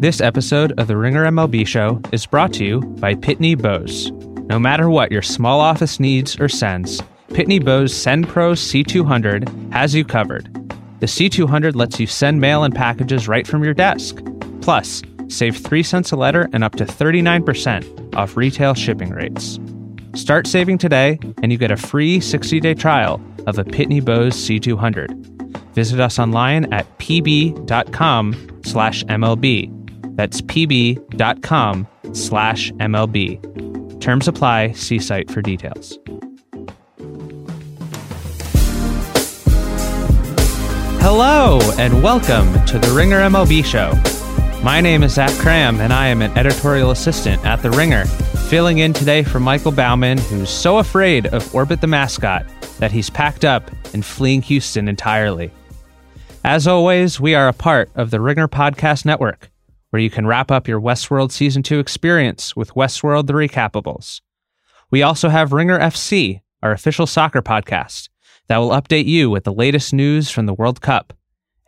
This episode of the Ringer MLB Show is brought to you by Pitney Bowes. No matter what your small office needs or sends, Pitney Bowes Send Pro C200 has you covered. The C200 lets you send mail and packages right from your desk. Plus, save 3 cents a letter and up to 39% off retail shipping rates. Start saving today and you get a free 60-day trial of a Pitney Bowes C200. Visit us online at pb.com slash MLB. That's pb.com slash MLB. Terms apply. See site for details. Hello, and welcome to the Ringer MLB Show. My name is Zach Kram, and I am an editorial assistant at The Ringer, filling in today for Michael Baumann, who's so afraid of Orbit the mascot that he's packed up and fleeing Houston entirely. As always, we are a part of the Ringer Podcast Network, where you can wrap up your Westworld Season 2 experience with Westworld The Recapables. We also have Ringer FC, our official soccer podcast, that will update you with the latest news from the World Cup.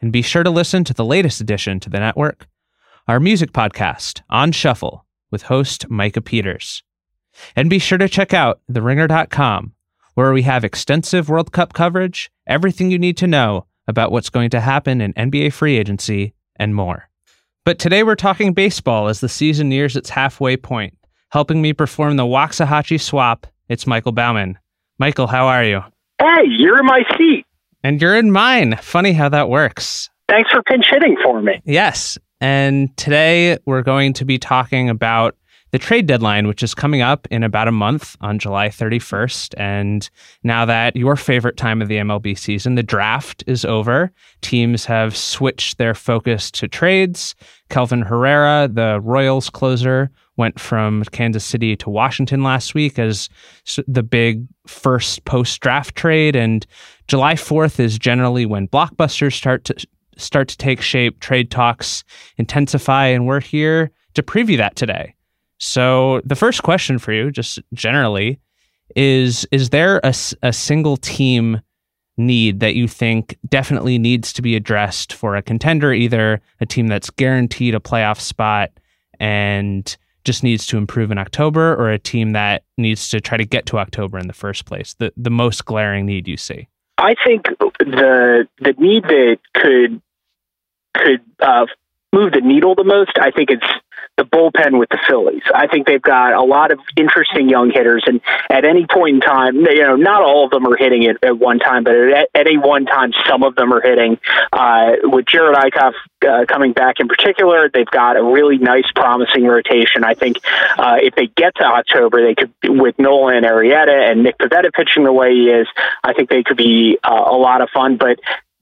And be sure to listen to the latest addition to the network, our music podcast, On Shuffle, with host Micah Peters. And be sure to check out theringer.com, where we have extensive World Cup coverage, everything you need to know about what's going to happen in NBA free agency, and more. But today we're talking baseball as the season nears its halfway point. Helping me perform the Waxahachie swap, it's Michael Baumann. Michael, how are you? Hey, you're in my seat. And you're in mine. Funny how that works. Thanks for pinch hitting for me. Yes. And today we're going to be talking about the trade deadline, which is coming up in about a month on July 31st. And now that your favorite time of the MLB season, the draft is over, teams have switched their focus to trades. Kelvin Herrera, the Royals closer, went from Kansas City to Washington last week as the big first post draft trade. And July 4th is generally when blockbusters start to start to take shape, trade talks intensify, and we're here to preview that today. So the first question for you, just generally, is is there a, a single team need that you think definitely needs to be addressed for a contender, either a team that's guaranteed a playoff spot and just needs to improve in October, or a team that needs to try to get to October in the first place? The the most glaring need you see. I think the the need that could could uh, move the needle the most. I think it's the bullpen with the Phillies. I think they've got a lot of interesting young hitters, and at any point in time, you know, not all of them are hitting it at one time, but at, any one time, some of them are hitting. Uh, with Jared Eickhoff uh, coming back in particular, they've got a really nice, promising rotation. I think uh, if they get to October, they could, with Nolan Arrieta and Nick Pivetta pitching the way he is, I think they could be uh, a lot of fun. But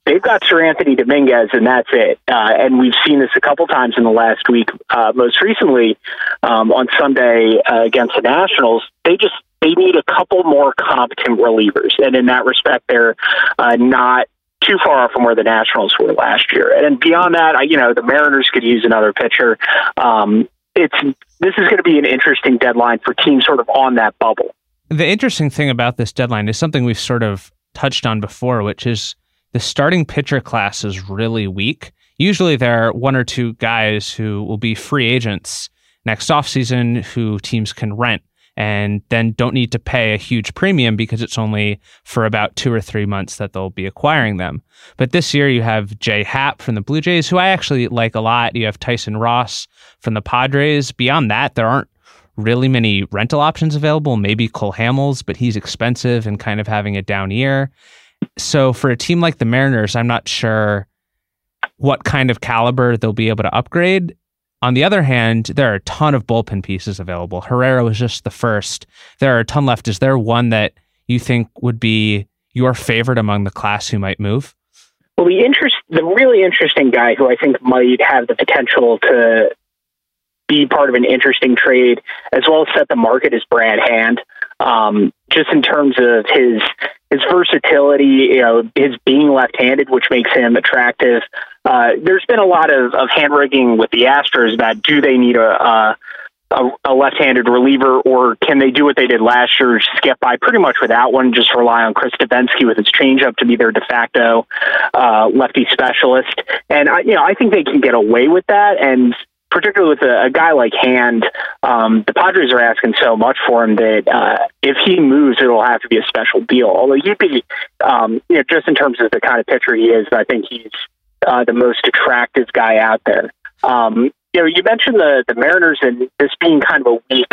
they've got Seranthony Dominguez, and that's it. Uh, and we've seen this a couple times in the last week. Uh, most recently, um, on Sunday uh, against the Nationals, they just they need a couple more competent relievers, and in that respect, they're uh, not too far from where the Nationals were last year. And beyond that, I, you know, the Mariners could use another pitcher. Um, it's this is going to be an interesting deadline for teams sort of on that bubble. The interesting thing about this deadline is something we've sort of touched on before, which is the starting pitcher class is really weak. Usually there are one or two guys who will be free agents next offseason who teams can rent and then don't need to pay a huge premium because it's only for about two or three months that they'll be acquiring them. But this year you have JA Happ from the Blue Jays, who I actually like a lot. You have Tyson Ross from the Padres. Beyond that, there aren't really many rental options available. Maybe Cole Hamels, but he's expensive and kind of having a down year. So for a team like the Mariners, I'm not sure what kind of caliber they'll be able to upgrade. On the other hand, there are a ton of bullpen pieces available. Herrera was just the first. There are a ton left. Is there one that you think would be your favorite among the class who might move? Well, the interest, the really interesting guy who I think might have the potential to be part of an interesting trade as well as set the market is Brad Hand. Um, just in terms of his his versatility, you know, his being left-handed, which makes him attractive. Uh, there's been a lot of, of hand wringing with the Astros about do they need a, a, a left-handed reliever, or can they do what they did last year, just get by pretty much without one, just rely on Chris Devenski with his changeup to be their de facto uh, lefty specialist. And I, you know, I think they can get away with that, and particularly with a, a guy like Hand, um, the Padres are asking so much for him that uh, if he moves, it'll have to be a special deal. Although he'd be, um, you know, just in terms of the kind of pitcher he is, I think he's uh, the most attractive guy out there. Um, you know, you mentioned the the Mariners and this being kind of a weak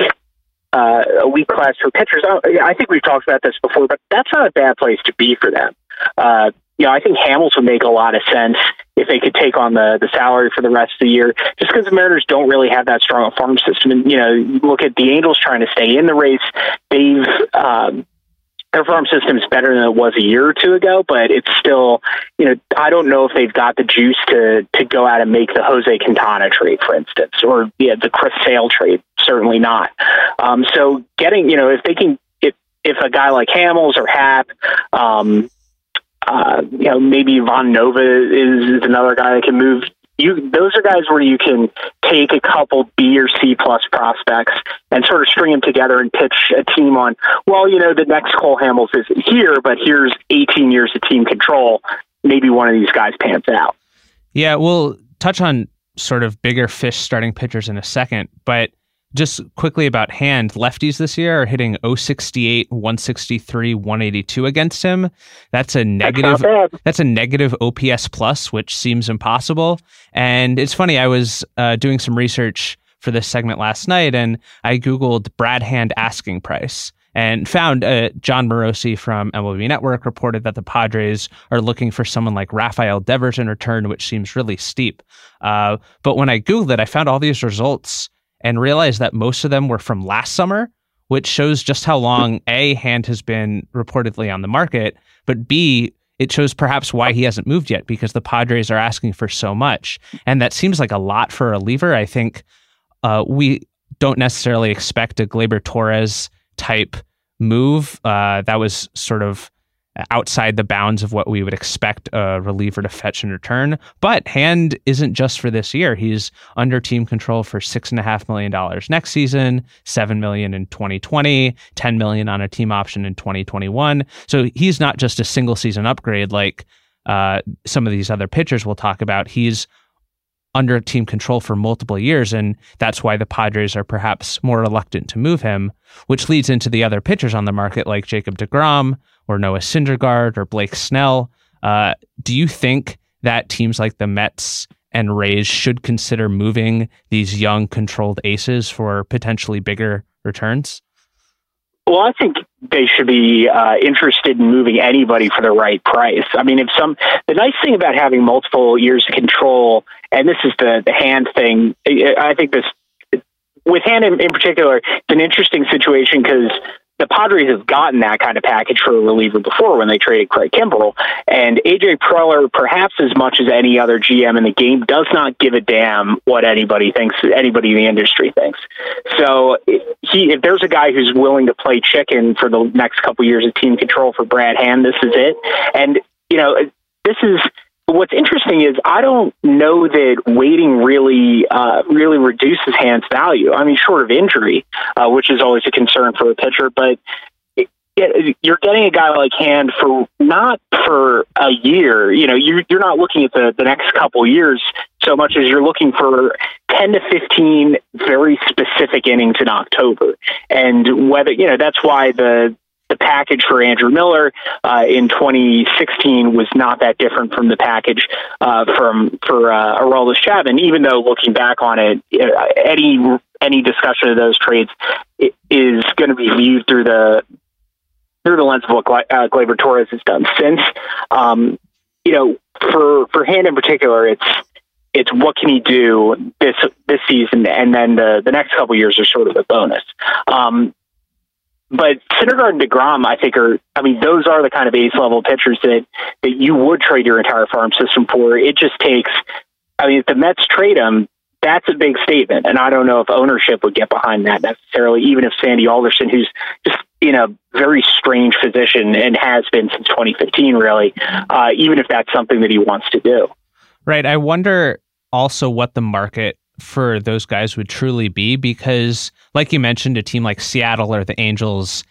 uh, a weak class for pitchers. I think we've talked about this before, but that's not a bad place to be for them. Uh, you know, I think Hamels would make a lot of sense if they could take on the the salary for the rest of the year, just because the Mariners don't really have that strong a farm system. And you know, look at the Angels trying to stay in the race. They've um, their farm system is better than it was a year or two ago, but it's still, you know, I don't know if they've got the juice to to go out and make the Jose Quintana trade, for instance, or yeah, the Chris Sale trade. Certainly not. Um, so getting, you know, if they can, if a guy like Hamels or Happ, um, uh, you know, maybe Ivan Nova is, another guy that can move you those are guys where you can take a couple B or C plus prospects and sort of string them together and pitch a team on. Well, you know, the next Cole Hamels is here, but here's 18 years of team control. Maybe one of these guys pans out. Yeah, we'll touch on sort of bigger fish starting pitchers in a second, but just quickly about hand lefties this year are hitting 068 163 182 against him. That's a negative that's, that's a negative ops plus which seems impossible. And it's funny i was uh, doing some research for this segment last night and i googled brad hand asking price and found uh, Jon Morosi from MLB Network reported that the Padres are looking for someone like Rafael Devers in return, which seems really steep. Uh, but when I Googled it, I found all these results and realized that most of them were from last summer, which shows just how long A, Hand has been reportedly on the market, but B, it shows perhaps why he hasn't moved yet because the Padres are asking for so much. And that seems like a lot for a lever. I think uh, we don't necessarily expect a Gleyber Torres type move. Uh, that was sort of outside the bounds of what we would expect a reliever to fetch in return. But Hand isn't just for this year. He's under team control for six and a half million dollars next season, seven million in 2020, 10 million on a team option in 2021. So he's not just a single season upgrade like uh, some of these other pitchers we'll talk about. He's under team control for multiple years, and that's why the Padres are perhaps more reluctant to move him, which leads into the other pitchers on the market like Jacob DeGrom, or Noah Syndergaard or Blake Snell. Uh, do you think that teams like the Mets and Rays should consider moving these young controlled aces for potentially bigger returns? Well, I think they should be uh, interested in moving anybody for the right price. I mean, if some the nice thing about having multiple years of control, and this is the the hand thing. I think this with hand in, particular, it's an interesting situation because the Padres have gotten that kind of package for a reliever before when they traded Craig Kimbrel. And AJ Preller, perhaps as much as any other GM in the game, does not give a damn what anybody thinks, anybody in the industry thinks. So he, if there's a guy who's willing to play chicken for the next couple years of team control for Brad Hand, this is it. And you know, this is what's interesting is I don't know that waiting really uh, really reduces Hand's value. I mean, short of injury, uh, which is always a concern for a pitcher, but you're getting a guy like Hand for not for a year. You know, you're, you're not looking at the, the next couple years so much as you're looking for 10 to 15 very specific innings in October. And whether, you know, that's why the, the package for Andrew Miller uh, in 2016 was not that different from the package uh, from for uh, Aroldis. Even though looking back on it, uh, any any discussion of those trades is going to be viewed through the through the lens of what uh, Gleyber Torres has done since. Um, you know, for for Hand in particular, it's it's what can he do this this season, and then the the next couple years are sort of a bonus. Um, but Syndergaard and Degrom, I think, are I mean, those are the kind of ace level pitchers that that you would trade your entire farm system for. It just takes. I mean, if the Mets trade them, that's a big statement, and I don't know if ownership would get behind that necessarily. Even if Sandy Alderson, who's just in a very strange position and has been since 2015, really, uh, even if that's something that he wants to do. Right. I wonder also what the market for those guys would truly be because, like you mentioned, a team like Seattle or the Angels,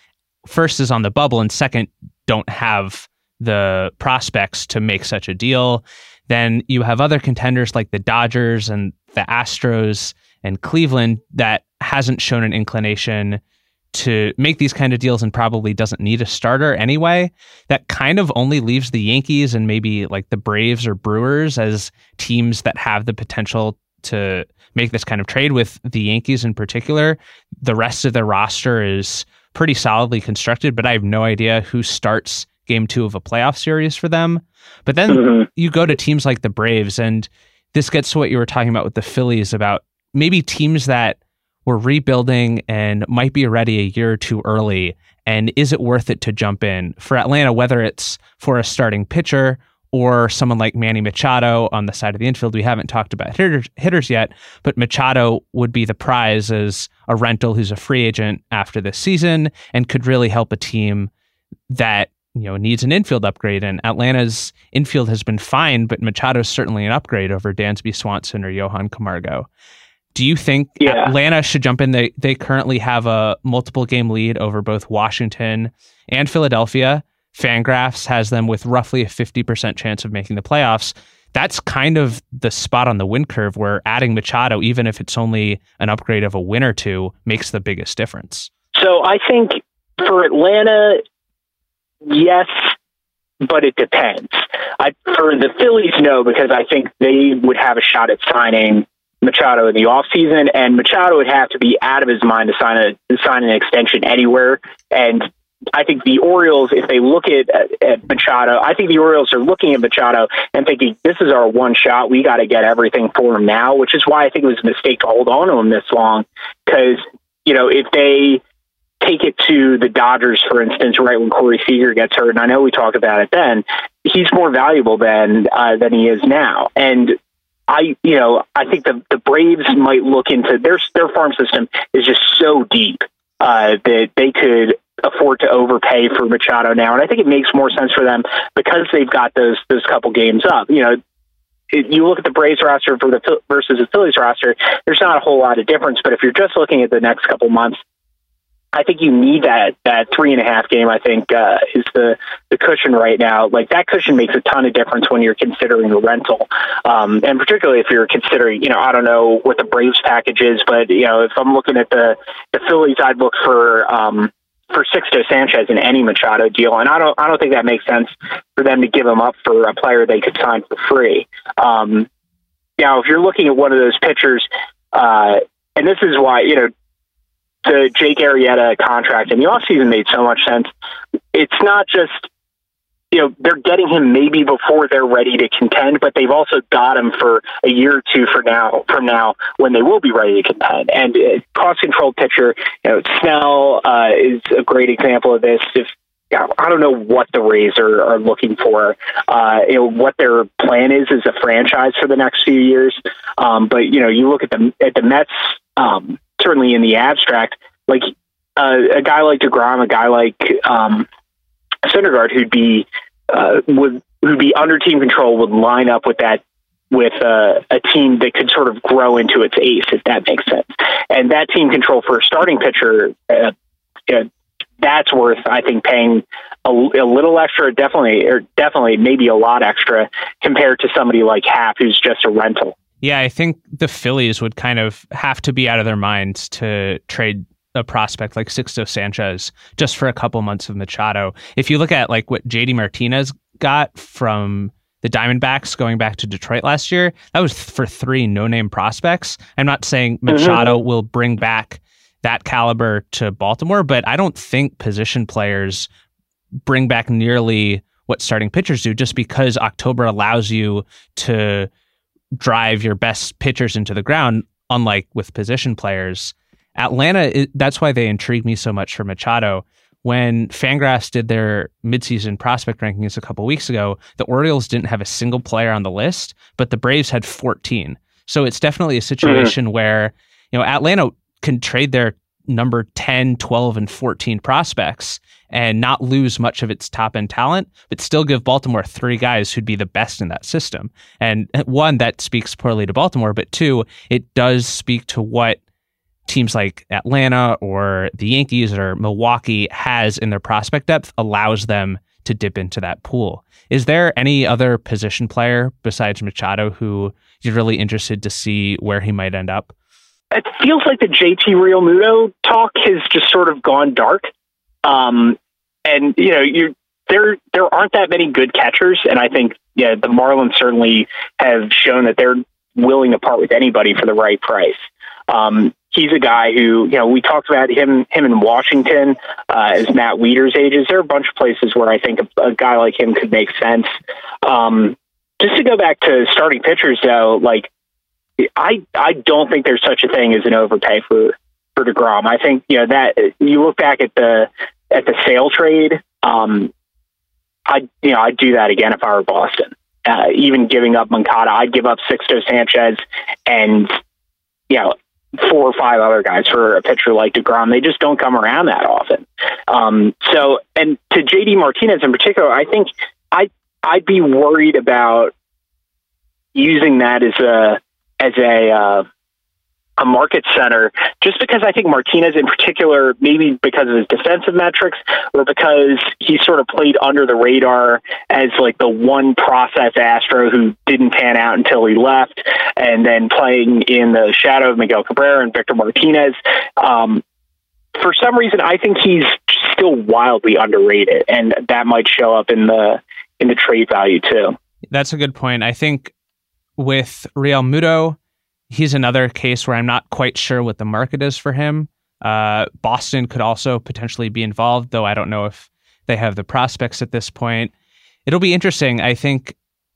first is on the bubble, and second, don't have the prospects to make such a deal. Then you have other contenders like the Dodgers, and the Astros and Cleveland that hasn't shown an inclination to make these kind of deals and probably doesn't need a starter anyway. That kind of only leaves the Yankees and maybe like the Braves or Brewers as teams that have the potential to make this kind of trade with the Yankees in particular. The rest of the roster is pretty solidly constructed, but I have no idea who starts game two of a playoff series for them. But then mm-hmm. you go to teams like the Braves, and this gets to what you were talking about with the Phillies about maybe teams that were rebuilding and might be ready a year or two early. And is it worth it to jump in for Atlanta, whether it's for a starting pitcher or someone like Manny Machado on the side of the infield? We haven't talked about hitters, hitters yet, but Machado would be the prize as a rental who's a free agent after this season and could really help a team that you know needs an infield upgrade. And Atlanta's infield has been fine, but Machado's certainly an upgrade over Dansby Swanson or Johan Camargo. Do you think yeah. Atlanta should jump in? They they currently have a multiple game lead over both Washington and Philadelphia. Fangraphs has them with roughly a 50% chance of making the playoffs. That's kind of the spot on the win curve where adding Machado, even if it's only an upgrade of a win or two, makes the biggest difference. So I think for Atlanta, yes, but it depends. I, for the Phillies, no, because I think they would have a shot at signing Machado in the offseason, and Machado would have to be out of his mind to sign a to sign an extension anywhere. And I think the Orioles, if they look at, at Machado, I think the Orioles are looking at Machado and thinking, this is our one shot. We got to get everything for him now, which is why I think it was a mistake to hold on to him this long. Because, you know, if they take it to the Dodgers, for instance, right when Corey Seager gets hurt, and I know we talked about it then, he's more valuable than uh, than he is now. And I, you know, I think the the Braves might look into their their farm system is just so deep uh, that they could afford to overpay for Machado now, and I think it makes more sense for them because they've got those those couple games up. You know, you look at the Braves roster for the versus the Phillies roster. There's not a whole lot of difference, but if you're just looking at the next couple months, I think you need that that three and a half game. I think uh, is the the cushion right now. Like that cushion makes a ton of difference when you're considering a rental, um, and particularly if you're considering, you know, I don't know what the Braves package is, but you know, if I'm looking at the the Phillies, I'd look for. Um, for Sixto Sanchez in any Machado deal, and I don't, I don't think that makes sense for them to give him up for a player they could sign for free. Um, now, if you're looking at one of those pitchers, uh, and this is why you know the Jake Arrieta contract in the offseason made so much sense. It's not just you know they're getting him maybe before they're ready to contend, but they've also got him for a year or two for now from now when they will be ready to contend. And uh, cost controlled pitcher, you know, Snell uh, is a great example of this. If I don't know what the Rays are, are looking for, uh, you know, what their plan is as a franchise for the next few years. Um, but you know, you look at the at the Mets. Um, certainly in the abstract, like uh, a guy like Degrom, a guy like um, Syndergaard, who'd be uh, would who'd be under team control, would line up with that with uh, a team that could sort of grow into its ace, if that makes sense. And that team control for a starting pitcher, uh, uh, that's worth, I think, paying a, a, little extra, definitely, or definitely, maybe a lot extra compared to somebody like Happ, who's just a rental. Yeah, I think the Phillies would kind of have to be out of their minds to trade a prospect like Sixto Sanchez just for a couple months of Machado. If you look at like what JD Martinez got from the Diamondbacks going back to Detroit last year, that was for three no-name prospects. I'm not saying mm-hmm. Machado mm-hmm. will bring back that caliber to Baltimore, but I don't think position players bring back nearly what starting pitchers do just because October allows you to drive your best pitchers into the ground, unlike with position players. Atlanta, that's why they intrigue me so much for Machado. When Fangraphs did their midseason prospect rankings a couple weeks ago, the Orioles didn't have a single player on the list, but the Braves had 14. So it's definitely a situation mm-hmm. where, you know, Atlanta can trade their number 10, 12, and 14 prospects and not lose much of its top end talent, but still give Baltimore three guys who'd be the best in that system. And one, that speaks poorly to Baltimore, but two, it does speak to what teams like Atlanta or the Yankees or Milwaukee has in their prospect depth allows them to dip into that pool. Is there any other position player besides Machado who you're really interested to see where he might end up? It feels like the JT Realmuto talk has just sort of gone dark. Um, and you know, you there there aren't that many good catchers, and I think yeah, the Marlins certainly have shown that they're willing to part with anybody for the right price. Um, he's a guy who, you know, we talked about him, him in Washington uh, as Matt Wieters ages. There are a bunch of places where I think a, a guy like him could make sense. Um, just to go back to starting pitchers, though, like I, I don't think there's such a thing as an overpay for for Degrom. I think you know that you look back at the at the sale trade. Um, I, you know, I'd do that again if I were Boston. Uh, even giving up Moncada, I'd give up Sixto Sanchez and you know four or five other guys for a pitcher like Degrom. They just don't come around that often. Um, so, and to JD Martinez in particular, I think I I'd be worried about using that as a as a uh, a market center just because I think Martinez in particular, maybe because of his defensive metrics or because he sort of played under the radar as like the one process Astro who didn't pan out until he left and then playing in the shadow of Miguel Cabrera and Victor Martinez. Um, for some reason, I think he's still wildly underrated and that might show up in the, in the trade value too. That's a good point. I think with Realmuto, he's another case where I'm not quite sure what the market is for him. Uh, Boston could also potentially be involved, though I don't know if they have the prospects at this point. It'll be interesting. I think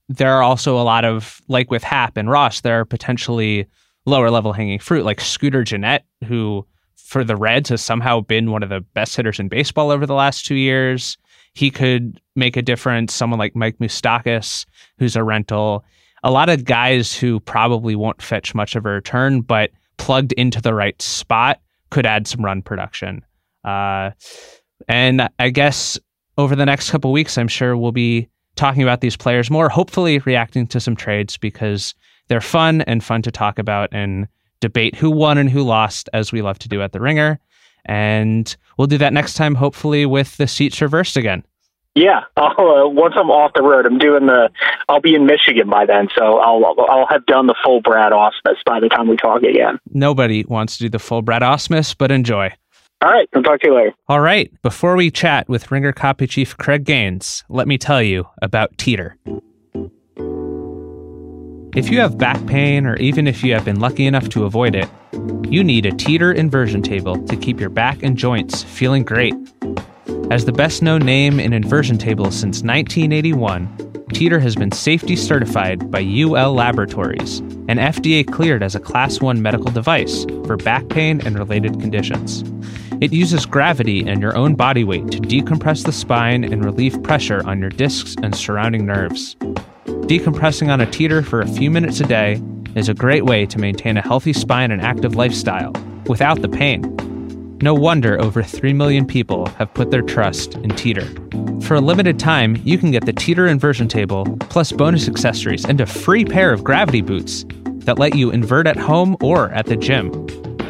there are also a lot of, like with Happ and Ross, there are potentially lower level hanging fruit, like Scooter Gennett, who for the Reds has somehow been one of the best hitters in baseball over the last two years. He could make a difference. Someone like Mike Moustakas, who's a rental a lot of guys who probably won't fetch much of a return, but plugged into the right spot could add some run production. Uh, and I guess over the next couple weeks, I'm sure we'll be talking about these players more, hopefully reacting to some trades because they're fun and fun to talk about and debate who won and who lost, as we love to do at The Ringer. And we'll do that next time, hopefully, with the seats reversed again. Yeah, I'll, uh, once I'm off the road, I'm doing the. I'll be in Michigan by then, so I'll I'll have done the full Brad Ausmus by the time we talk again. Nobody wants to do the full Brad Ausmus, but enjoy. All right, I'll talk to you later. All right, before we chat with Ringer Copy Chief Craig Gaines, let me tell you about Teeter. If you have back pain, or even if you have been lucky enough to avoid it, you need a Teeter inversion table to keep your back and joints feeling great. As the best known name in inversion tables since 1981, Teeter has been safety certified by UL Laboratories and FDA cleared as a Class 1 medical device for back pain and related conditions. It uses gravity and your own body weight to decompress the spine and relieve pressure on your discs and surrounding nerves. Decompressing on a teeter for a few minutes a day is a great way to maintain a healthy spine and active lifestyle without the pain. No wonder over 3 million people have put their trust in Teeter. For a limited time, you can get the Teeter inversion table, plus bonus accessories and a free pair of gravity boots that let you invert at home or at the gym.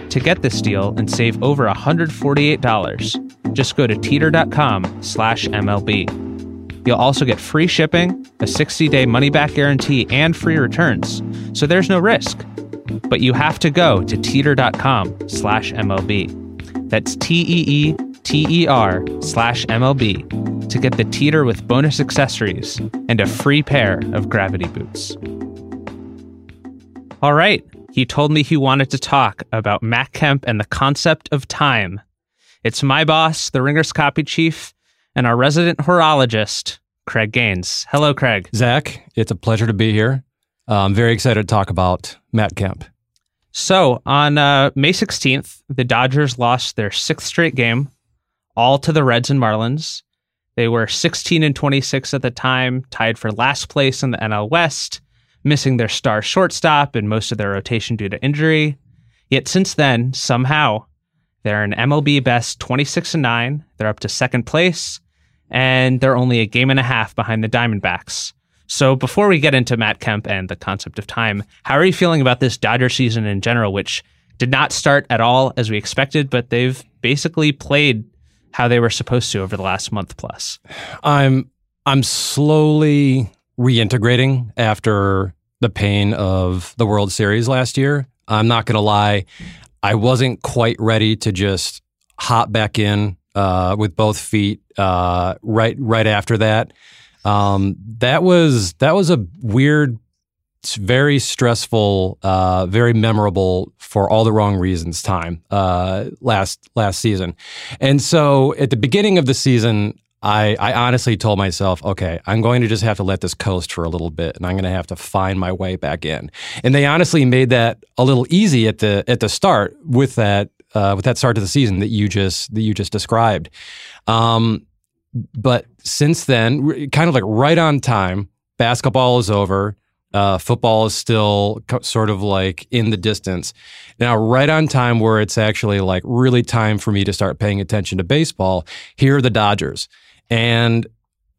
To get this deal and save over $148, just go to teeter.com slash MLB. You'll also get free shipping, a 60-day money-back guarantee, and free returns, so there's no risk. But you have to go to teeter.com slash MLB. That's T E E T E R slash MLB to get the teeter with bonus accessories and a free pair of gravity boots. All right, he told me he wanted to talk about Matt Kemp and the concept of time. It's my boss, the Ringer's copy chief, and our resident horologist, Craig Gaines. Hello, Craig. Zach, it's a pleasure to be here. Uh, I'm very excited to talk about Matt Kemp. So on uh, May 16th, the Dodgers lost their sixth straight game, all to the Reds and Marlins. They were 16 and 26 at the time, tied for last place in the NL West, missing their star shortstop and most of their rotation due to injury. Yet since then, somehow, they're an MLB best 26 and 9. They're up to second place, and they're only a game and a half behind the Diamondbacks. So before we get into Matt Kemp and the concept of time, how are you feeling about this Dodger season in general, which did not start at all as we expected, but they've basically played how they were supposed to over the last month plus? I'm I'm slowly reintegrating after the pain of the World Series last year. I'm not going to lie, I wasn't quite ready to just hop back in uh, with both feet uh, right right after that. Um, that was that was a weird, very stressful, uh, very memorable for all the wrong reasons time uh, last last season, and so at the beginning of the season, I, I honestly told myself, okay, I'm going to just have to let this coast for a little bit, and I'm going to have to find my way back in. And they honestly made that a little easy at the at the start with that uh, with that start to the season that you just that you just described. Um, but since then, kind of like right on time, basketball is over. Uh, football is still co- sort of like in the distance. Now, right on time, where it's actually like really time for me to start paying attention to baseball, here are the Dodgers. And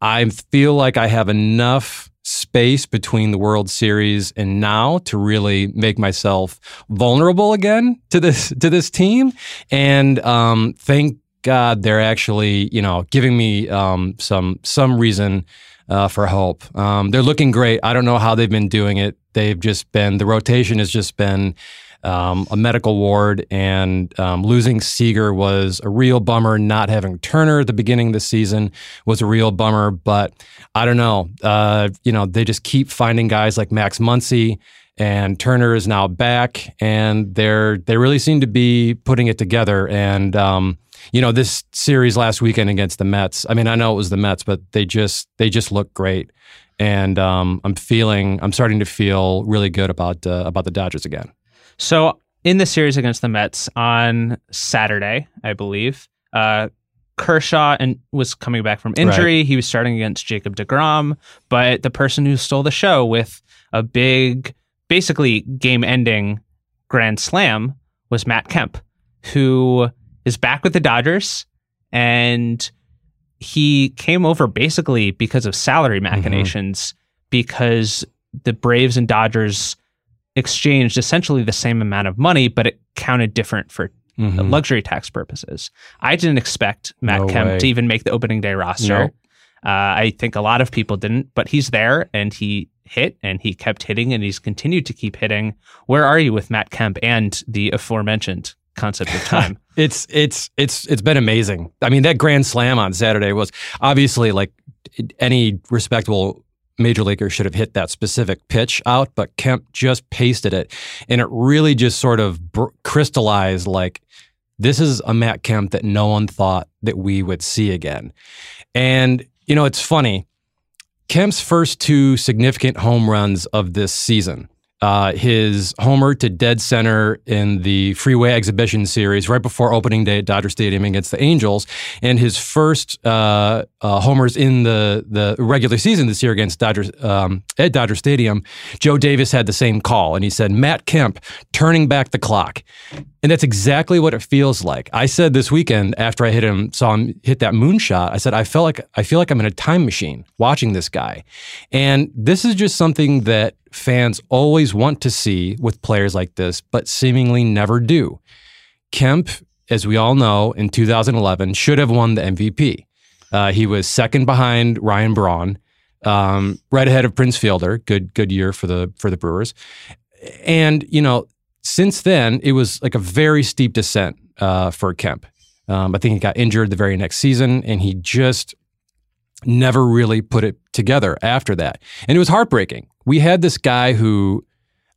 I feel like I have enough space between the World Series and now to really make myself vulnerable again to this to this team. And um, thank God they're actually you know giving me um, some some reason uh, for hope. Um, they're looking great. I don't know how they've been doing it. They've just been the rotation has just been um, a medical ward, and um, losing Seager was a real bummer. Not having Turner at the beginning of the season was a real bummer. But I don't know. Uh, you know, they just keep finding guys like Max Muncy. And Turner is now back, and they're they really seem to be putting it together. And um, you know, this series last weekend against the Mets. I mean, I know it was the Mets, but they just they just look great, and um, I'm feeling I'm starting to feel really good about uh, about the Dodgers again. So in the series against the Mets on Saturday, I believe, uh, Kershaw and was coming back from injury. Right. He was starting against Jacob DeGrom, but the person who stole the show with a big, basically game-ending grand slam was Matt Kemp, who is back with the Dodgers, and he came over basically because of salary mm-hmm. machinations, mm-hmm. because the Braves and Dodgers exchanged essentially the same amount of money, but it counted different for mm-hmm. luxury tax purposes. I didn't expect Matt no Kemp way. to even make the opening day roster. Nope. Uh, I think a lot of people didn't, but he's there and he hit and he kept hitting and he's continued to keep hitting. Where are you with Matt Kemp and the aforementioned concept of time? it's it's it's it's been amazing. I mean, that grand slam on Saturday was obviously like any respectable major leaguer should have hit that specific pitch out, but Kemp just pasted it. And it really just sort of br- crystallized like, this is a Matt Kemp that no one thought that we would see again. And, you know, it's funny. Kemp's first two significant home runs of this season uh, his homer to dead center in the Freeway Exhibition Series right before opening day at Dodger Stadium against the Angels, and his first uh, uh, homers in the the regular season this year against Dodgers um, at Dodger Stadium. Joe Davis had the same call, and he said Matt Kemp turning back the clock. And that's exactly what it feels like. I said this weekend after I hit him, saw him hit that moonshot. I said I felt like I feel like I'm in a time machine watching this guy, and this is just something that fans always want to see with players like this, but seemingly never do. Kemp, as we all know, in 2011 should have won the MVP. Uh, he was second behind Ryan Braun, um, right ahead of Prince Fielder. Good, good year for the for the Brewers. And you know, since then, it was like a very steep descent uh, for Kemp. Um, I think he got injured the very next season, and he just never really put it together after that. And it was heartbreaking. We had this guy who,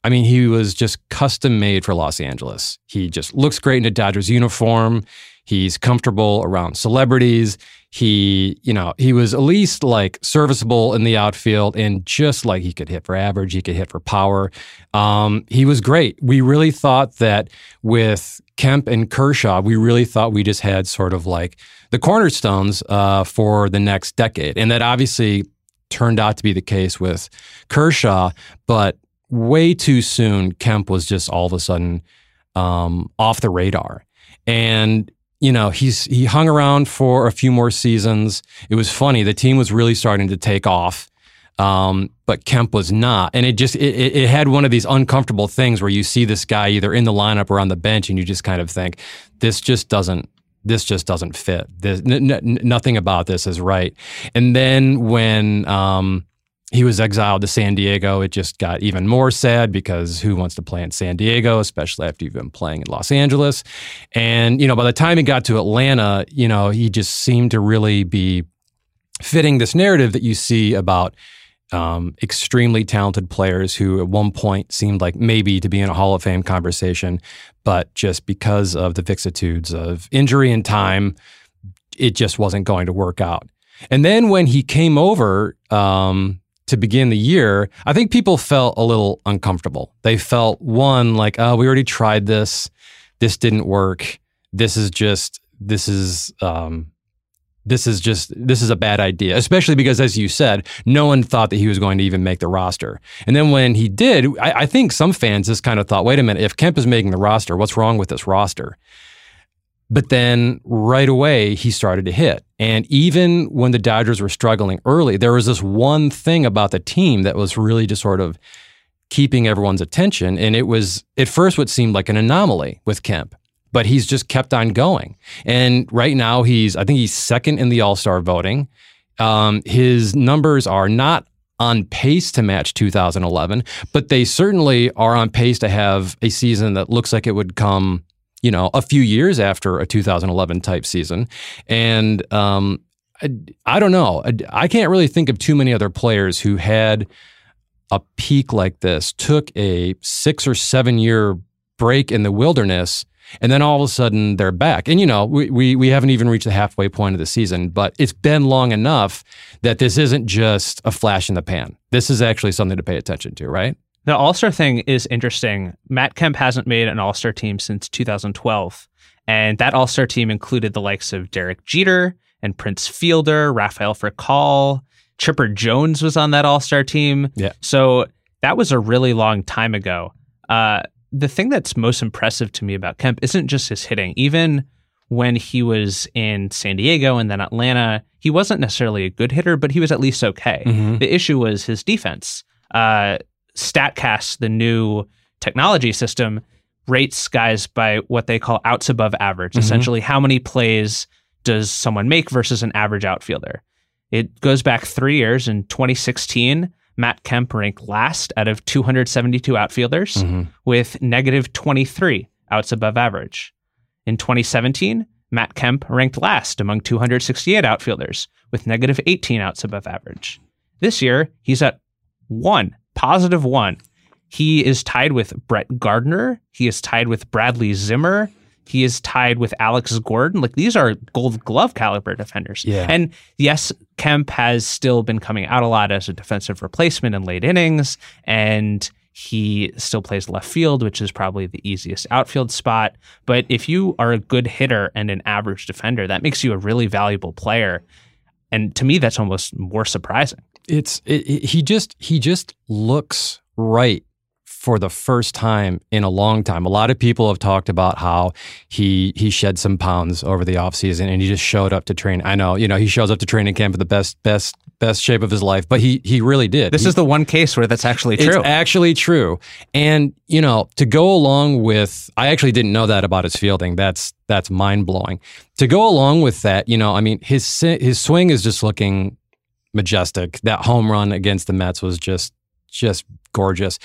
I mean, he was just custom made for Los Angeles. He just looks great in a Dodgers uniform. He's comfortable around celebrities. He, you know, he was at least like serviceable in the outfield and just like he could hit for average, he could hit for power. Um, he was great. We really thought that with Kemp and Kershaw, we really thought we just had sort of like the cornerstones uh, for the next decade. And that obviously turned out to be the case with Kershaw, but way too soon, Kemp was just all of a sudden um, off the radar. And you know, he's he hung around for a few more seasons. It was funny. The team was really starting to take off. Um, but Kemp was not, and it just it, it had one of these uncomfortable things where you see this guy either in the lineup or on the bench, and you just kind of think this just doesn't this just doesn't fit. This, n- n- nothing about this is right. And then when um, he was exiled to San Diego, it just got even more sad because who wants to play in San Diego, especially after you've been playing in Los Angeles? And, you know, by the time he got to Atlanta, you know, he just seemed to really be fitting this narrative that you see about um, extremely talented players who at one point seemed like maybe to be in a Hall of Fame conversation, but just because of the vicissitudes of injury and time, it just wasn't going to work out. And then when he came over um, to begin the year, I think people felt a little uncomfortable. They felt one like, oh, we already tried this. This didn't work. This is just this is um, this is just this is a bad idea especially because as you said no one thought that he was going to even make the roster. And then when he did I, I, think some fans just kind of thought wait a minute if kemp is making the roster what's wrong with this roster? But then right away he started to hit. And even when the dodgers were struggling early there was this one thing about the team that was really just sort of keeping everyone's attention. And it was at first what seemed like an anomaly with kemp but he's just kept on going. And right now, he's, I think he's second in the All Star voting. Um, his numbers are not on pace to match 2011, but they certainly are on pace to have a season that looks like it would come, you know, a few years after a 2011 type season. And um, I, I don't know. I, I can't really think of too many other players who had a peak like this, took a six or seven year break in the wilderness and then all of a sudden they're back. And you know, we, we we haven't even reached the halfway point of the season, but it's been long enough that this isn't just a flash in the pan. This is actually something to pay attention to, right? The All Star thing is interesting. Matt Kemp hasn't made an All Star team since 2012. And that All Star team included the likes of Derek Jeter and Prince Fielder, Rafael Furcal, Chipper Jones was on that All Star team. Yeah. So that was a really long time ago. Uh, the thing that's most impressive to me about Kemp isn't just his hitting. Even when he was in San Diego and then Atlanta, he wasn't necessarily a good hitter, but he was at least okay. Mhm. The issue was his defense. Uh, StatCast, the new technology system, rates guys by what they call outs above average. Mhm. Essentially, how many plays does someone make versus an average outfielder? It goes back three years. In 2016, Matt Kemp ranked last out of 272 outfielders Mhm. with negative 23 outs above average. In 2017, Matt Kemp ranked last among 268 outfielders with negative 18 outs above average. This year, he's at one, positive one. He is tied with Brett Gardner. He is tied with Bradley Zimmer. He is tied with Alex Gordon. Like these are gold glove caliber defenders. Yeah. And yes, Kemp has still been coming out a lot as a defensive replacement in late innings. And he still plays left field, which is probably the easiest outfield spot. But if you are a good hitter and an average defender, that makes you a really valuable player. And to me, that's almost more surprising. It's it, it- he just he just looks right for the first time in a long time. A lot of people have talked about how he he shed some pounds over the offseason and he just showed up to train. I know, you know, he shows up to training camp in the best best best shape of his life, but he he really did. This He- is the one case where that's actually true. It's actually true. And, you know, to go along with I actually didn't know that about his fielding. That's that's mind-blowing. To go along with that, you know, I mean, his his swing is just looking majestic. That home run against the Mets was just just gorgeous.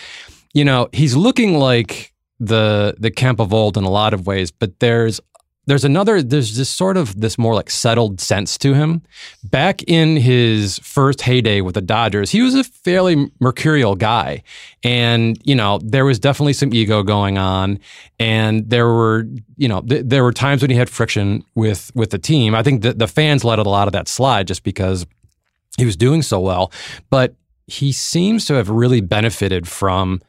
You know, he's looking like the the Kemp of old in a lot of ways, but there's there's another there's this sort of this more like settled sense to him. Back in his first heyday with the Dodgers, he was a fairly mercurial guy. And, you know, there was definitely some ego going on. And there were, you know, th- there were times when he had friction with with the team. I think the, the fans let a lot of that slide just because he was doing so well. But he seems to have really benefited from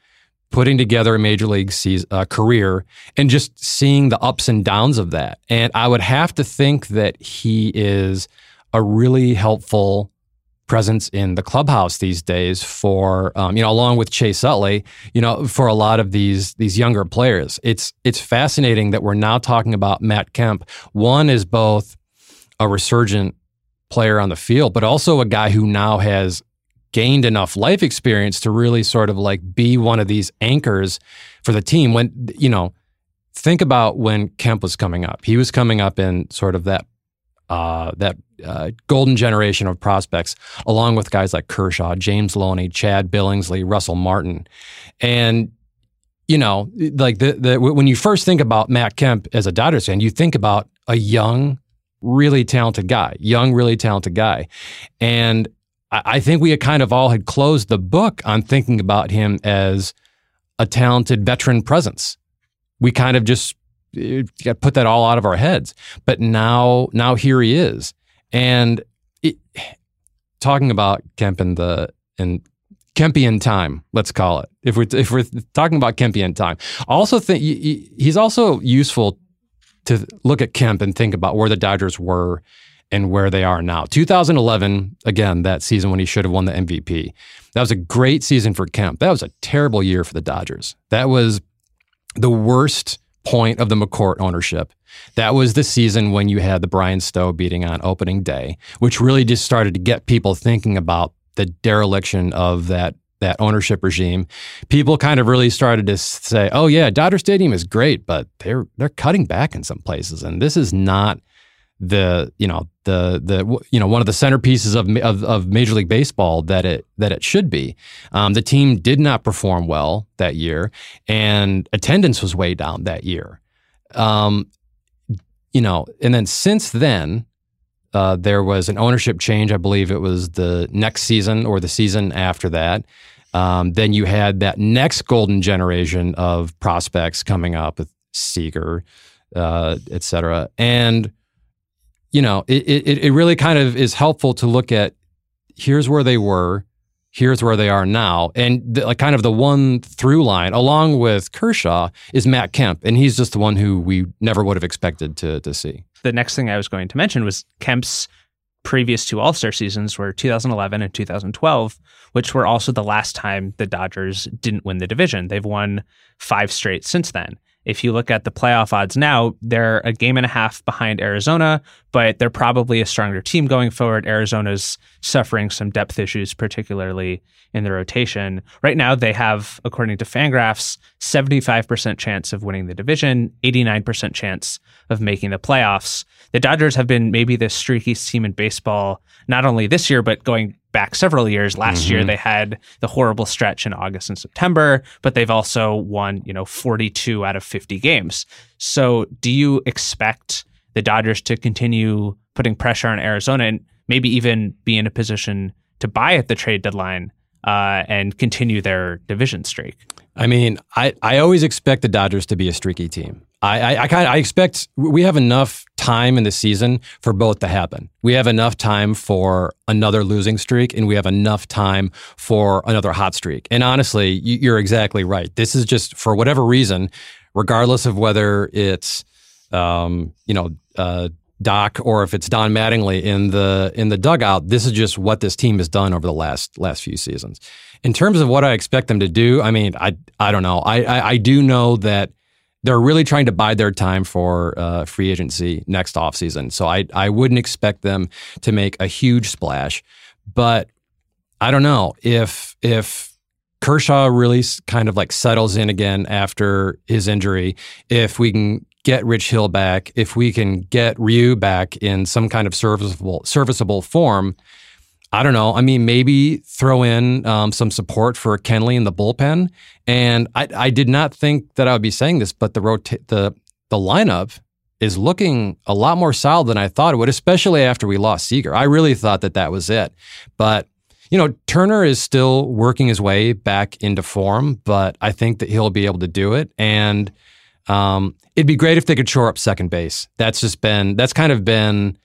putting together a major league uh, career and just seeing the ups and downs of that. And I would have to think that he is a really helpful presence in the clubhouse these days for um, you know along with Chase Utley you know for a lot of these these younger players it's it's fascinating that we're now talking about Matt Kemp one is both a resurgent player on the field but also a guy who now has gained enough life experience to really sort of like be one of these anchors for the team. When you know think about when Kemp was coming up. He was coming up in sort of that uh, that uh, golden generation of prospects, along with guys like Kershaw, James Loney, Chad Billingsley, Russell Martin, and you know, like the the when you first think about Matt Kemp as a Dodgers fan, you think about a young, really talented guy, young, really talented guy, and I, think we had kind of all had closed the book on thinking about him as a talented veteran presence. We kind of just eh, put that all out of our heads. But now, now here he is, and it, talking about Kemp in the in Kempian time, let's call it. If we're if we're talking about Kempian time, also think he's also useful to look at Kemp and think about where the Dodgers were and where they are now. 2011, again, that season when he should have won the MVP. That was a great season for Kemp. That was a terrible year for the Dodgers. That was the worst point of the McCourt ownership. That was the season when you had the Bryan Stow beating on opening day, which really just started to get people thinking about the dereliction of that that ownership regime. People kind of really started to say, "Oh yeah, Dodger Stadium is great, but they're they're cutting back in some places, and this is not the you know the the you know one of the centerpieces of of, of Major League Baseball that it that it should be. Um, the team did not perform well that year, and attendance was way down that year. Um, you know, and then since then. Uh, there was an ownership change. I believe it was the next season or the season after that. Um, then you had that next golden generation of prospects coming up with Seager, uh, et cetera. And you know, it, it, it really kind of is helpful to look at here's where they were, here's where they are now. And the, like kind of the one through line, along with Kershaw, is Matt Kemp. And he's just the one who we never would have expected to, to see. The next thing I was going to mention was Kemp's previous two All Star seasons were 2011 and 2012, which were also the last time the Dodgers didn't win the division. They've won five straight since then. If you look at the playoff odds now, they're a game and a half behind Arizona, but they're probably a stronger team going forward. Arizona's suffering some depth issues, particularly in the rotation. Right now, they have, according to Fangraphs, 75% chance of winning the division, 89% chance of making the playoffs. The Dodgers have been maybe the streakiest team in baseball, not only this year, but going back several years. Last mm-hmm. year they had the horrible stretch in August and September, but they've also won, you know, 42 out of 50 games. So, do you expect the Dodgers to continue putting pressure on Arizona and maybe even be in a position to buy at the trade deadline uh, and continue their division streak? I mean, I, I always expect the Dodgers to be a streaky team. I, I, I kind I expect we have enough time in the season for both to happen. We have enough time for another losing streak, and we have enough time for another hot streak. And honestly, you're exactly right. This is just for whatever reason, regardless of whether it's um, you know uh, Doc or if it's Don Mattingly in the in the dugout. This is just what this team has done over the last last few seasons. In terms of what I expect them to do, I mean, I I don't know. I, I, I do know that they're really trying to bide their time for uh, free agency next offseason. So I, I wouldn't expect them to make a huge splash. But I don't know if if Kershaw really kind of like settles in again after his injury, if we can get Rich Hill back, if we can get Ryu back in some kind of serviceable serviceable form, I don't know. I mean, maybe throw in um, some support for Kenley in the bullpen. And I, I did not think that I would be saying this, but the rota- the the lineup is looking a lot more solid than I thought it would, especially after we lost Seager. I really thought that that was it. But you know, Turner is still working his way back into form, but I think that he'll be able to do it. And um, it'd be great if they could shore up second base. That's just been that's kind of been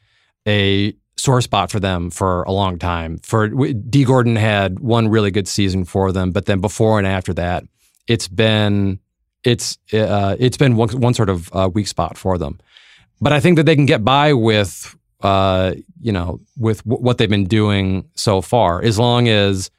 a sore spot for them for a long time. For Dee Gordon had one really good season for them, but then before and after that, it's been it's uh, it's been one, one sort of uh, weak spot for them. But I think that they can get by with uh, you know with w- what they've been doing so far, as long as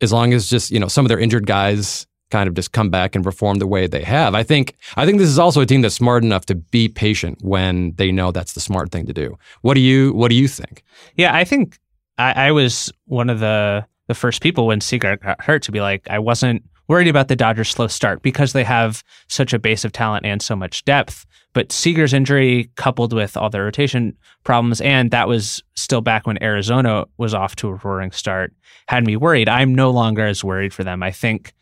as long as just you know some of their injured guys kind of just come back and perform the way they have. I think I think this is also a team that's smart enough to be patient when they know that's the smart thing to do. What do you What do you think? Yeah, I think I, I was one of the the first people when Seager got hurt to be like, I wasn't worried about the Dodgers' slow start because they have such a base of talent and so much depth. But Seager's injury, coupled with all the rotation problems, and that was still back when Arizona was off to a roaring start, had me worried. I'm no longer as worried for them. I think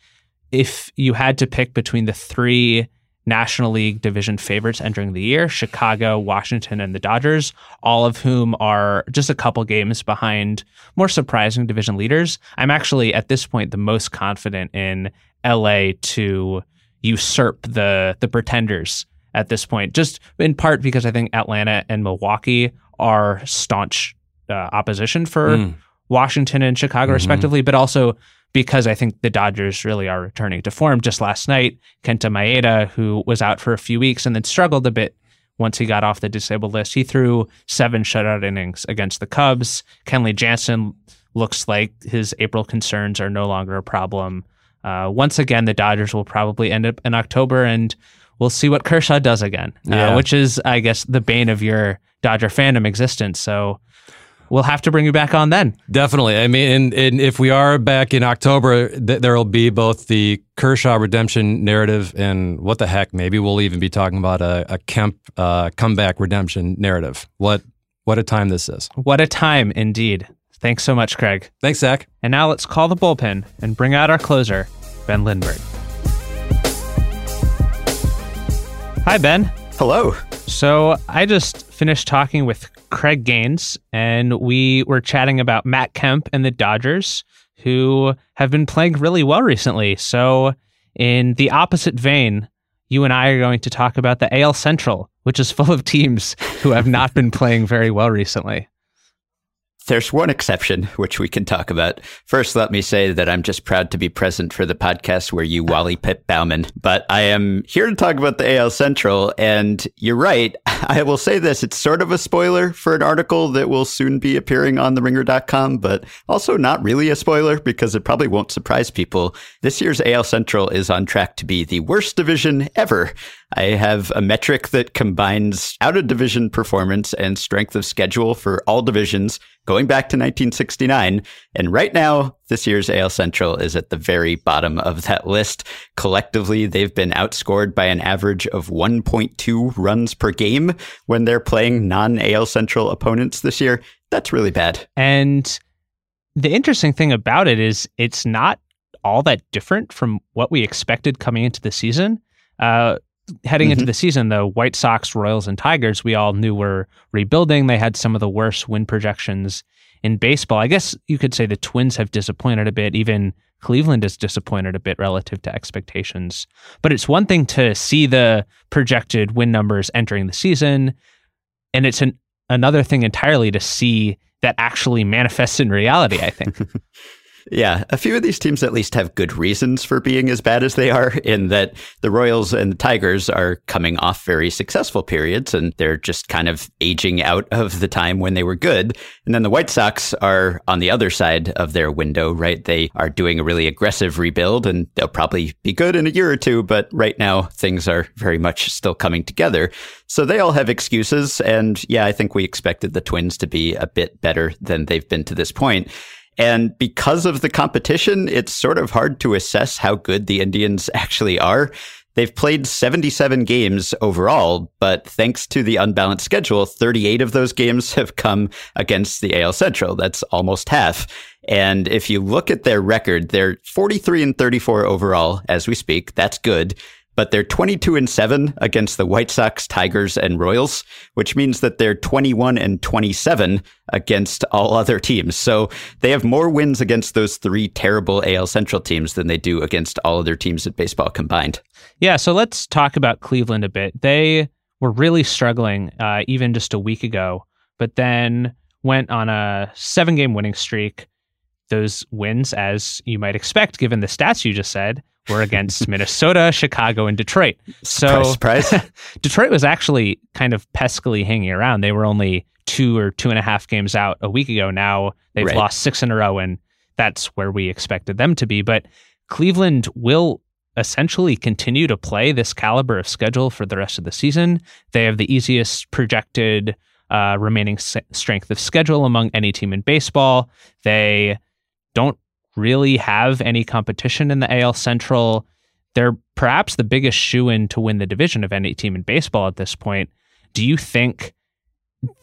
if you had to pick between the three National League division favorites entering the year Chicago, Washington, and the Dodgers, all of whom are just a couple games behind more surprising division leaders. I'm actually at this point the most confident in LA to usurp the the pretenders at this point, just in part because I think Atlanta and Milwaukee are staunch uh, opposition for mm. Washington and Chicago, mm-hmm. respectively, but also because I think the Dodgers really are returning to form. Just last night, Kenta Maeda, who was out for a few weeks and then struggled a bit once he got off the disabled list, he threw seven shutout innings against the Cubs. Kenley Jansen looks like his April concerns are no longer a problem. Uh, once again, the Dodgers will probably end up in October, and we'll see what Kershaw does again, uh, yeah. uh, which is, I guess, the bane of your Dodger fandom existence. So we'll have to bring you back on then. Definitely. I mean, and, and if we are back in October, th- there will be both the Kershaw redemption narrative and what the heck, maybe we'll even be talking about a, a Kemp uh, comeback redemption narrative. What what a time this is. What a time indeed. Thanks so much, Craig. Thanks, Zach. And now let's call the bullpen and bring out our closer, Ben Lindbergh. Hi, Ben. Hello. So I just finished talking with Craig Gaines, and we were chatting about Matt Kemp and the Dodgers, who have been playing really well recently. So, in the opposite vein, you and I are going to talk about the AL Central, which is full of teams who have not been playing very well recently. There's one exception, which we can talk about. First, let me say that I'm just proud to be present for the podcast where you Wally Pipped Baumann. But I am here to talk about the AL Central. And you're right. I will say this it's sort of a spoiler for an article that will soon be appearing on theringer.com, but also not really a spoiler because it probably won't surprise people. This year's AL Central is on track to be the worst division ever. I have a metric that combines out of division performance and strength of schedule for all divisions going back to 1969. And right now, this year's AL Central is at the very bottom of that list. Collectively, they've been outscored by an average of 1.2 runs per game when they're playing non AL Central opponents this year. That's really bad. And the interesting thing about it is it's not all that different from what we expected coming into the season. Uh, heading mm-hmm. into the season, the White Sox, Royals, and Tigers, we all knew were rebuilding. They had some of the worst win projections in baseball. I guess you could say the Twins have disappointed a bit. Even Cleveland is disappointed a bit relative to expectations. But it's one thing to see the projected win numbers entering the season, and it's an, another thing entirely to see that actually manifests in reality, I think. Yeah, a few of these teams at least have good reasons for being as bad as they are, in that the Royals and the Tigers are coming off very successful periods and they're just kind of aging out of the time when they were good. And then the White Sox are on the other side of their window, right? They are doing a really aggressive rebuild and they'll probably be good in a year or two, but right now things are very much still coming together. So they all have excuses. And yeah, I think we expected the Twins to be a bit better than they've been to this point. And because of the competition, it's sort of hard to assess how good the Indians actually are. They've played 77 games overall, but thanks to the unbalanced schedule, 38 of those games have come against the AL Central. That's almost half. And if you look at their record, they're 43 and 34 overall as we speak. That's good but they're 22 and 7 against the White Sox, Tigers, and Royals, which means that they're 21 and 27 against all other teams. So they have more wins against those three terrible AL Central teams than they do against all other teams in baseball combined. Yeah, so let's talk about Cleveland a bit. They were really struggling uh, even just a week ago, but then went on a seven game winning streak. Those wins, as you might expect, given the stats you just said, were against Minnesota, Chicago, and Detroit. So surprise, surprise. Detroit was actually kind of peskily hanging around. They were only two or two and a half games out a week ago. Now they've right. lost six in a row, and that's where we expected them to be. But Cleveland will essentially continue to play this caliber of schedule for the rest of the season. They have the easiest projected uh, remaining s- strength of schedule among any team in baseball. They don't really have any competition in the AL Central. They're perhaps the biggest shoe in to win the division of any team in baseball at this point. Do you think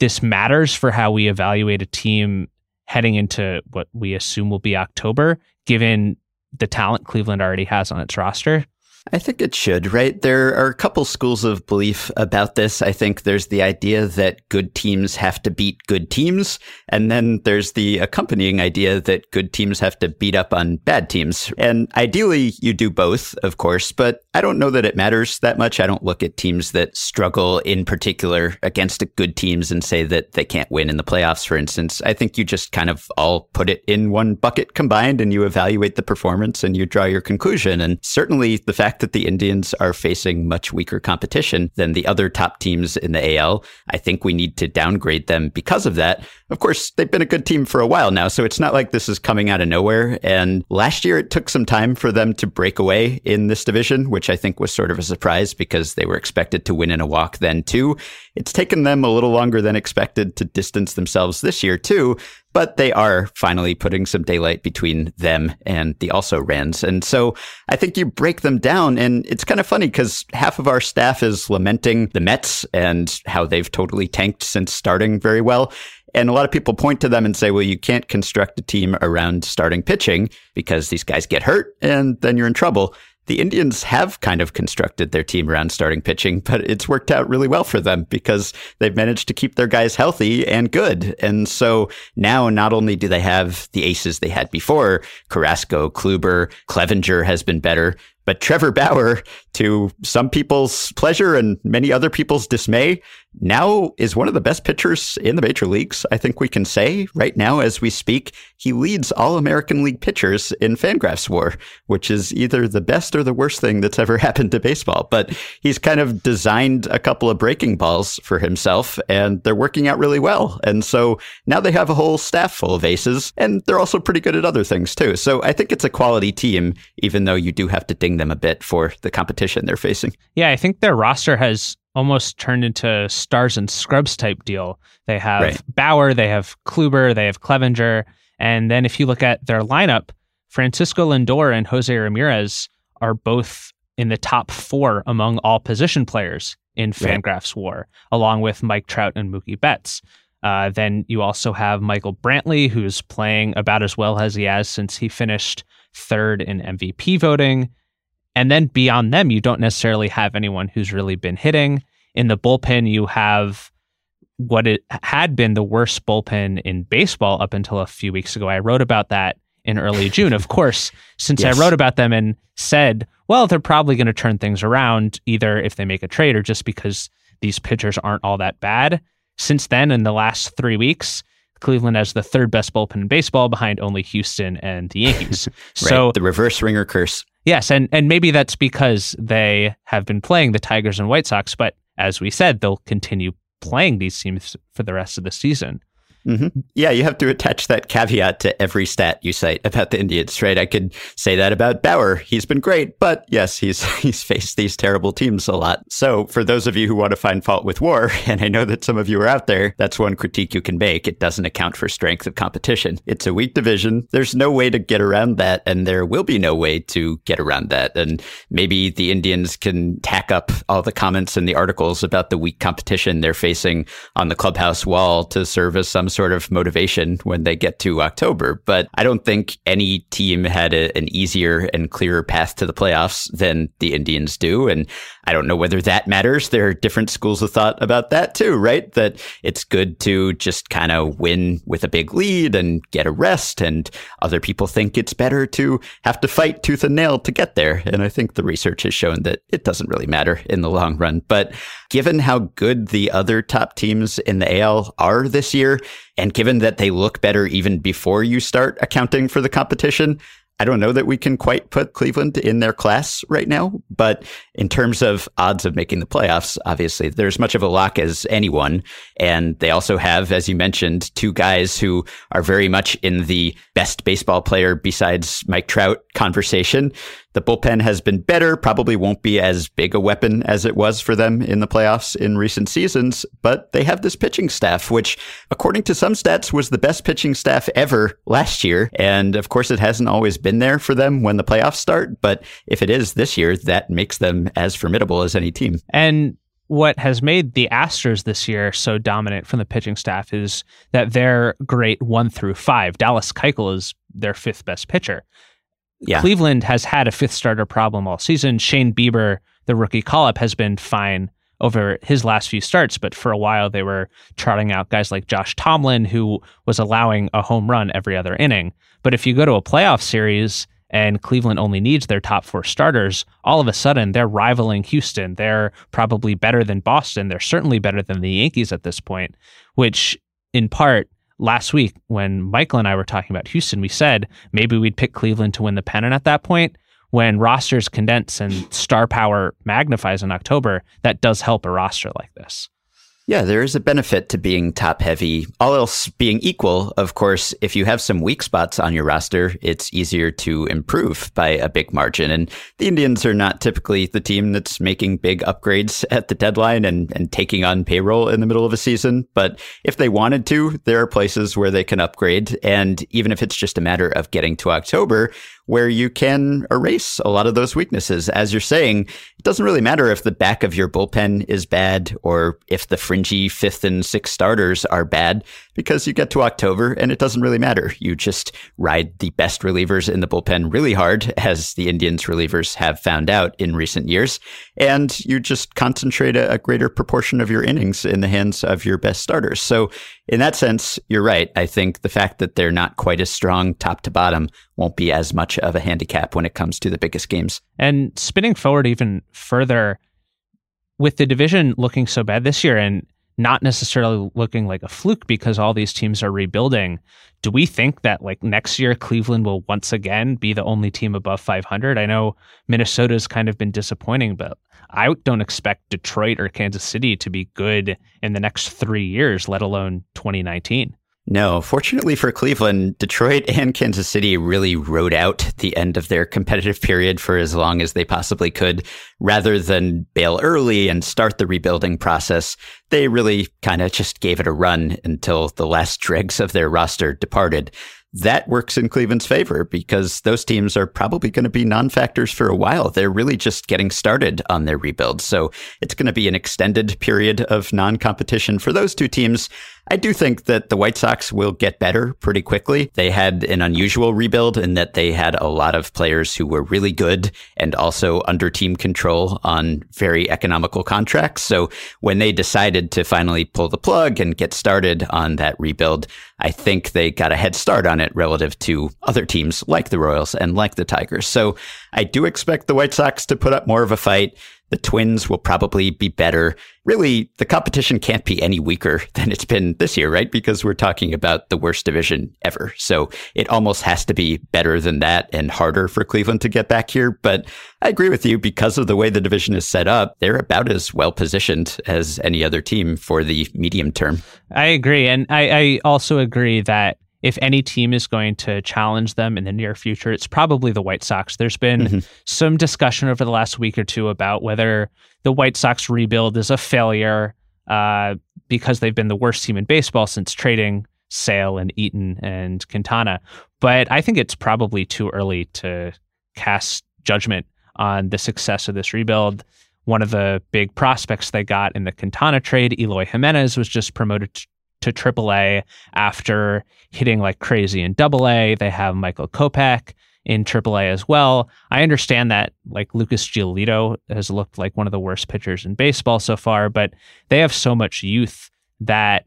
this matters for how we evaluate a team heading into what we assume will be October, given the talent Cleveland already has on its roster? I think it should, right? There are a couple schools of belief about this. I think there's the idea that good teams have to beat good teams. And then there's the accompanying idea that good teams have to beat up on bad teams. And ideally, you do both, of course, but I don't know that it matters that much. I don't look at teams that struggle in particular against good teams and say that they can't win in the playoffs, for instance. I think you just kind of all put it in one bucket combined and you evaluate the performance and you draw your conclusion. And certainly the fact that the Indians are facing much weaker competition than the other top teams in the AL, I think we need to downgrade them because of that. Of course, they've been a good team for a while now, so it's not like this is coming out of nowhere. And last year, it took some time for them to break away in this division, which I think was sort of a surprise because they were expected to win in a walk then too. It's taken them a little longer than expected to distance themselves this year too, but they are finally putting some daylight between them and the also Rans. And so I think you break them down and it's kind of funny because half of our staff is lamenting the Mets and how they've totally tanked since starting very well. And a lot of people point to them and say, well, you can't construct a team around starting pitching because these guys get hurt and then you're in trouble. The Indians have kind of constructed their team around starting pitching, but it's worked out really well for them because they've managed to keep their guys healthy and good. And so now not only do they have the aces they had before, Carrasco, Kluber, Clevinger has been better, but Trevor Bauer, to some people's pleasure and many other people's dismay, now is one of the best pitchers in the major leagues. I think we can say right now, as we speak, he leads all American League pitchers in Fangraphs WAR, which is either the best or the worst thing that's ever happened to baseball. But he's kind of designed a couple of breaking balls for himself, and they're working out really well. And so now they have a whole staff full of aces, and they're also pretty good at other things too. So I think it's a quality team, even though you do have to ding them a bit for the competition they're facing. Yeah, I think their roster has almost turned into stars and scrubs type deal. They have right. Bauer, they have Kluber, they have Clevinger, and then if you look at their lineup, Francisco Lindor and Jose Ramirez are both in the top four among all position players in Fangraphs right. WAR, along with Mike Trout and Mookie Betts. Uh, then you also have Michael Brantley, who's playing about as well as he has since he finished third in MVP voting. And then beyond them, you don't necessarily have anyone who's really been hitting. In the bullpen, you have what it had been the worst bullpen in baseball up until a few weeks ago. I wrote about that in early June. Of course, since yes. I wrote about them and said, well, they're probably going to turn things around either if they make a trade or just because these pitchers aren't all that bad. Since then, in the last three weeks, Cleveland has the third best bullpen in baseball behind only Houston and the Yankees. right, so the reverse ringer curse. Yes, and and maybe that's because they have been playing the Tigers and White Sox, but as we said, they'll continue playing these teams for the rest of the season. Mm-hmm. Yeah, you have to attach that caveat to every stat you cite about the Indians, right? I could say that about Bauer. He's been great, but yes, he's he's faced these terrible teams a lot. So, for those of you who want to find fault with WAR, and I know that some of you are out there, that's one critique you can make. It doesn't account for strength of competition. It's a weak division. There's no way to get around that, and there will be no way to get around that. And maybe the Indians can tack up all the comments and the articles about the weak competition they're facing on the clubhouse wall to serve as some sort of motivation when they get to October. But I don't think any team had a, an easier and clearer path to the playoffs than the Indians do. And I don't know whether that matters. There are different schools of thought about that too, right? That it's good to just kind of win with a big lead and get a rest. And other people think it's better to have to fight tooth and nail to get there. And I think the research has shown that it doesn't really matter in the long run. But given how good the other top teams in the AL are this year, and given that they look better even before you start accounting for the competition, I don't know that we can quite put Cleveland in their class right now, but in terms of odds of making the playoffs, obviously they're as much of a lock as anyone. And they also have, as you mentioned, two guys who are very much in the best baseball player besides Mike Trout conversation. The bullpen has been better, probably won't be as big a weapon as it was for them in the playoffs in recent seasons, but they have this pitching staff, which, according to some stats, was the best pitching staff ever last year. And of course, it hasn't always been there for them when the playoffs start, but if it is this year, that makes them as formidable as any team. And what has made the Astros this year so dominant from the pitching staff is that they're great one through five. Dallas Keuchel is their fifth best pitcher. Yeah. Cleveland has had a fifth starter problem all season. Shane Bieber, the rookie call up, has been fine over his last few starts, but for a while they were trotting out guys like Josh Tomlin, who was allowing a home run every other inning. But if you go to a playoff series and Cleveland only needs their top four starters, all of a sudden they're rivaling Houston. They're probably better than Boston. They're certainly better than the Yankees at this point, which in part last week when Michael and I were talking about Houston, we said maybe we'd pick Cleveland to win the pennant at that point. When rosters condense and star power magnifies in October, that does help a roster like this. Yeah, there is a benefit to being top heavy. All else being equal, of course, if you have some weak spots on your roster, it's easier to improve by a big margin. And the Indians are not typically the team that's making big upgrades at the deadline and, and taking on payroll in the middle of a season. But if they wanted to, there are places where they can upgrade. And even if it's just a matter of getting to October, where you can erase a lot of those weaknesses. As you're saying, it doesn't really matter if the back of your bullpen is bad or if the fringy fifth and sixth starters are bad because you get to October and it doesn't really matter. You just ride the best relievers in the bullpen really hard, as the Indians relievers have found out in recent years. And you just concentrate a, a greater proportion of your innings in the hands of your best starters. So in that sense, you're right. I think the fact that they're not quite as strong top to bottom won't be as much of a handicap when it comes to the biggest games. And spinning forward even further, with the division looking so bad this year and not necessarily looking like a fluke because all these teams are rebuilding, do we think that like next year Cleveland will once again be the only team above 500? I know Minnesota's kind of been disappointing, but I don't expect Detroit or Kansas City to be good in the next three years, let alone 2019. No, fortunately for Cleveland, Detroit and Kansas City really rode out the end of their competitive period for as long as they possibly could. Rather than bail early and start the rebuilding process, they really kind of just gave it a run until the last dregs of their roster departed that works in Cleveland's favor because those teams are probably going to be non factors for a while. They're really just getting started on their rebuild. So it's going to be an extended period of non competition for those two teams. I do think that the White Sox will get better pretty quickly. They had an unusual rebuild in that they had a lot of players who were really good and also under team control on very economical contracts. So when they decided to finally pull the plug and get started on that rebuild, I think they got a head start on it relative to other teams like the Royals and like the Tigers. So I do expect the White Sox to put up more of a fight. The Twins will probably be better. Really, the competition can't be any weaker than it's been this year, right? Because we're talking about the worst division ever. So it almost has to be better than that and harder for Cleveland to get back here. But I agree with you because of the way the division is set up, they're about as well positioned as any other team for the medium term. I agree. And I, I also agree that if any team is going to challenge them in the near future, it's probably the White Sox. There's been mm-hmm. some discussion over the last week or two about whether the White Sox rebuild is a failure uh, because they've been the worst team in baseball since trading Sale and Eaton and Quintana. But I think it's probably too early to cast judgment on the success of this rebuild. One of the big prospects they got in the Quintana trade, Eloy Jimenez, was just promoted to AAA after hitting like crazy in AA. They have Michael Kopech in AAA as well. I understand that like Lucas Giolito has looked like one of the worst pitchers in baseball so far, but they have so much youth that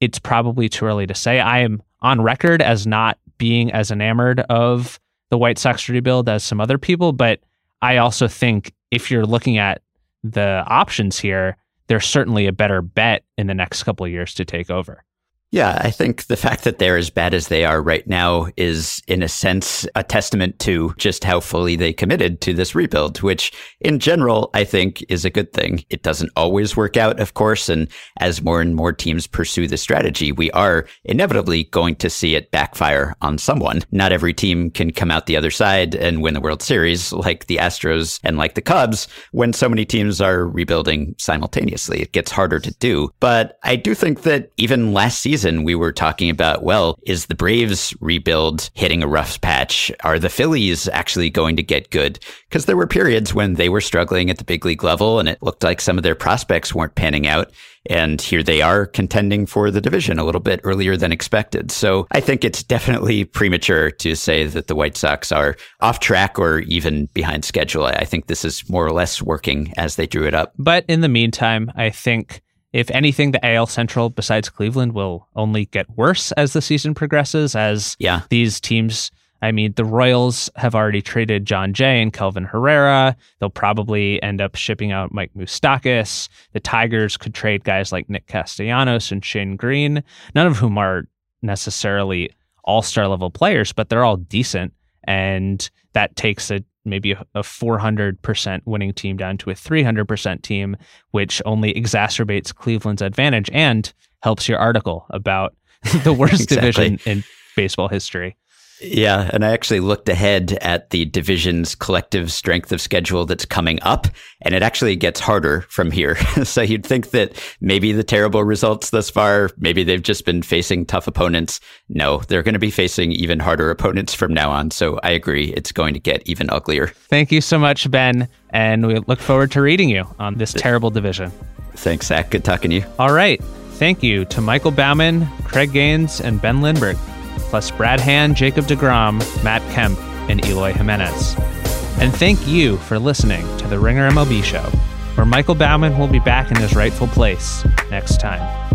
it's probably too early to say. I am on record as not being as enamored of the White Sox rebuild as some other people, but I also think if you're looking at the options here, there's certainly a better bet in the next couple of years to take over. Yeah, I think the fact that they're as bad as they are right now is, in a sense, a testament to just how fully they committed to this rebuild, which in general, I think is a good thing. It doesn't always work out, of course. And as more and more teams pursue the strategy, we are inevitably going to see it backfire on someone. Not every team can come out the other side and win the World Series like the Astros and like the Cubs when so many teams are rebuilding simultaneously. It gets harder to do. But I do think that even last season, season, we were talking about, well, is the Braves rebuild hitting a rough patch? Are the Phillies actually going to get good? Because there were periods when they were struggling at the big league level and it looked like some of their prospects weren't panning out. And here they are contending for the division a little bit earlier than expected. So I think it's definitely premature to say that the White Sox are off track or even behind schedule. I think this is more or less working as they drew it up. But in the meantime, I think if anything, the AL Central, besides Cleveland, will only get worse as the season progresses. As yeah. these teams, I mean, the Royals have already traded Jon Jay and Kelvin Herrera. They'll probably end up shipping out Mike Moustakas. The Tigers could trade guys like Nick Castellanos and Shane Greene, none of whom are necessarily all star level players, but they're all decent. And that takes a maybe a, a 400% winning team down to a 300% team, which only exacerbates Cleveland's advantage and helps your article about the worst exactly. division in baseball history. Yeah, and I actually looked ahead at the division's collective strength of schedule that's coming up, and it actually gets harder from here. so you'd think that maybe the terrible results thus far, maybe they've just been facing tough opponents. No, they're going to be facing even harder opponents from now on. So I agree, it's going to get even uglier. Thank you so much, Ben, and we look forward to reading you on this terrible division. Thanks, Zach. Good talking to you. All right. Thank you to Michael Baumann, Craig Gaines, and Ben Lindbergh plus Brad Hand, Jacob DeGrom, Matt Kemp, and Eloy Jimenez. And thank you for listening to the Ringer MLB Show, where Michael Baumann will be back in his rightful place next time.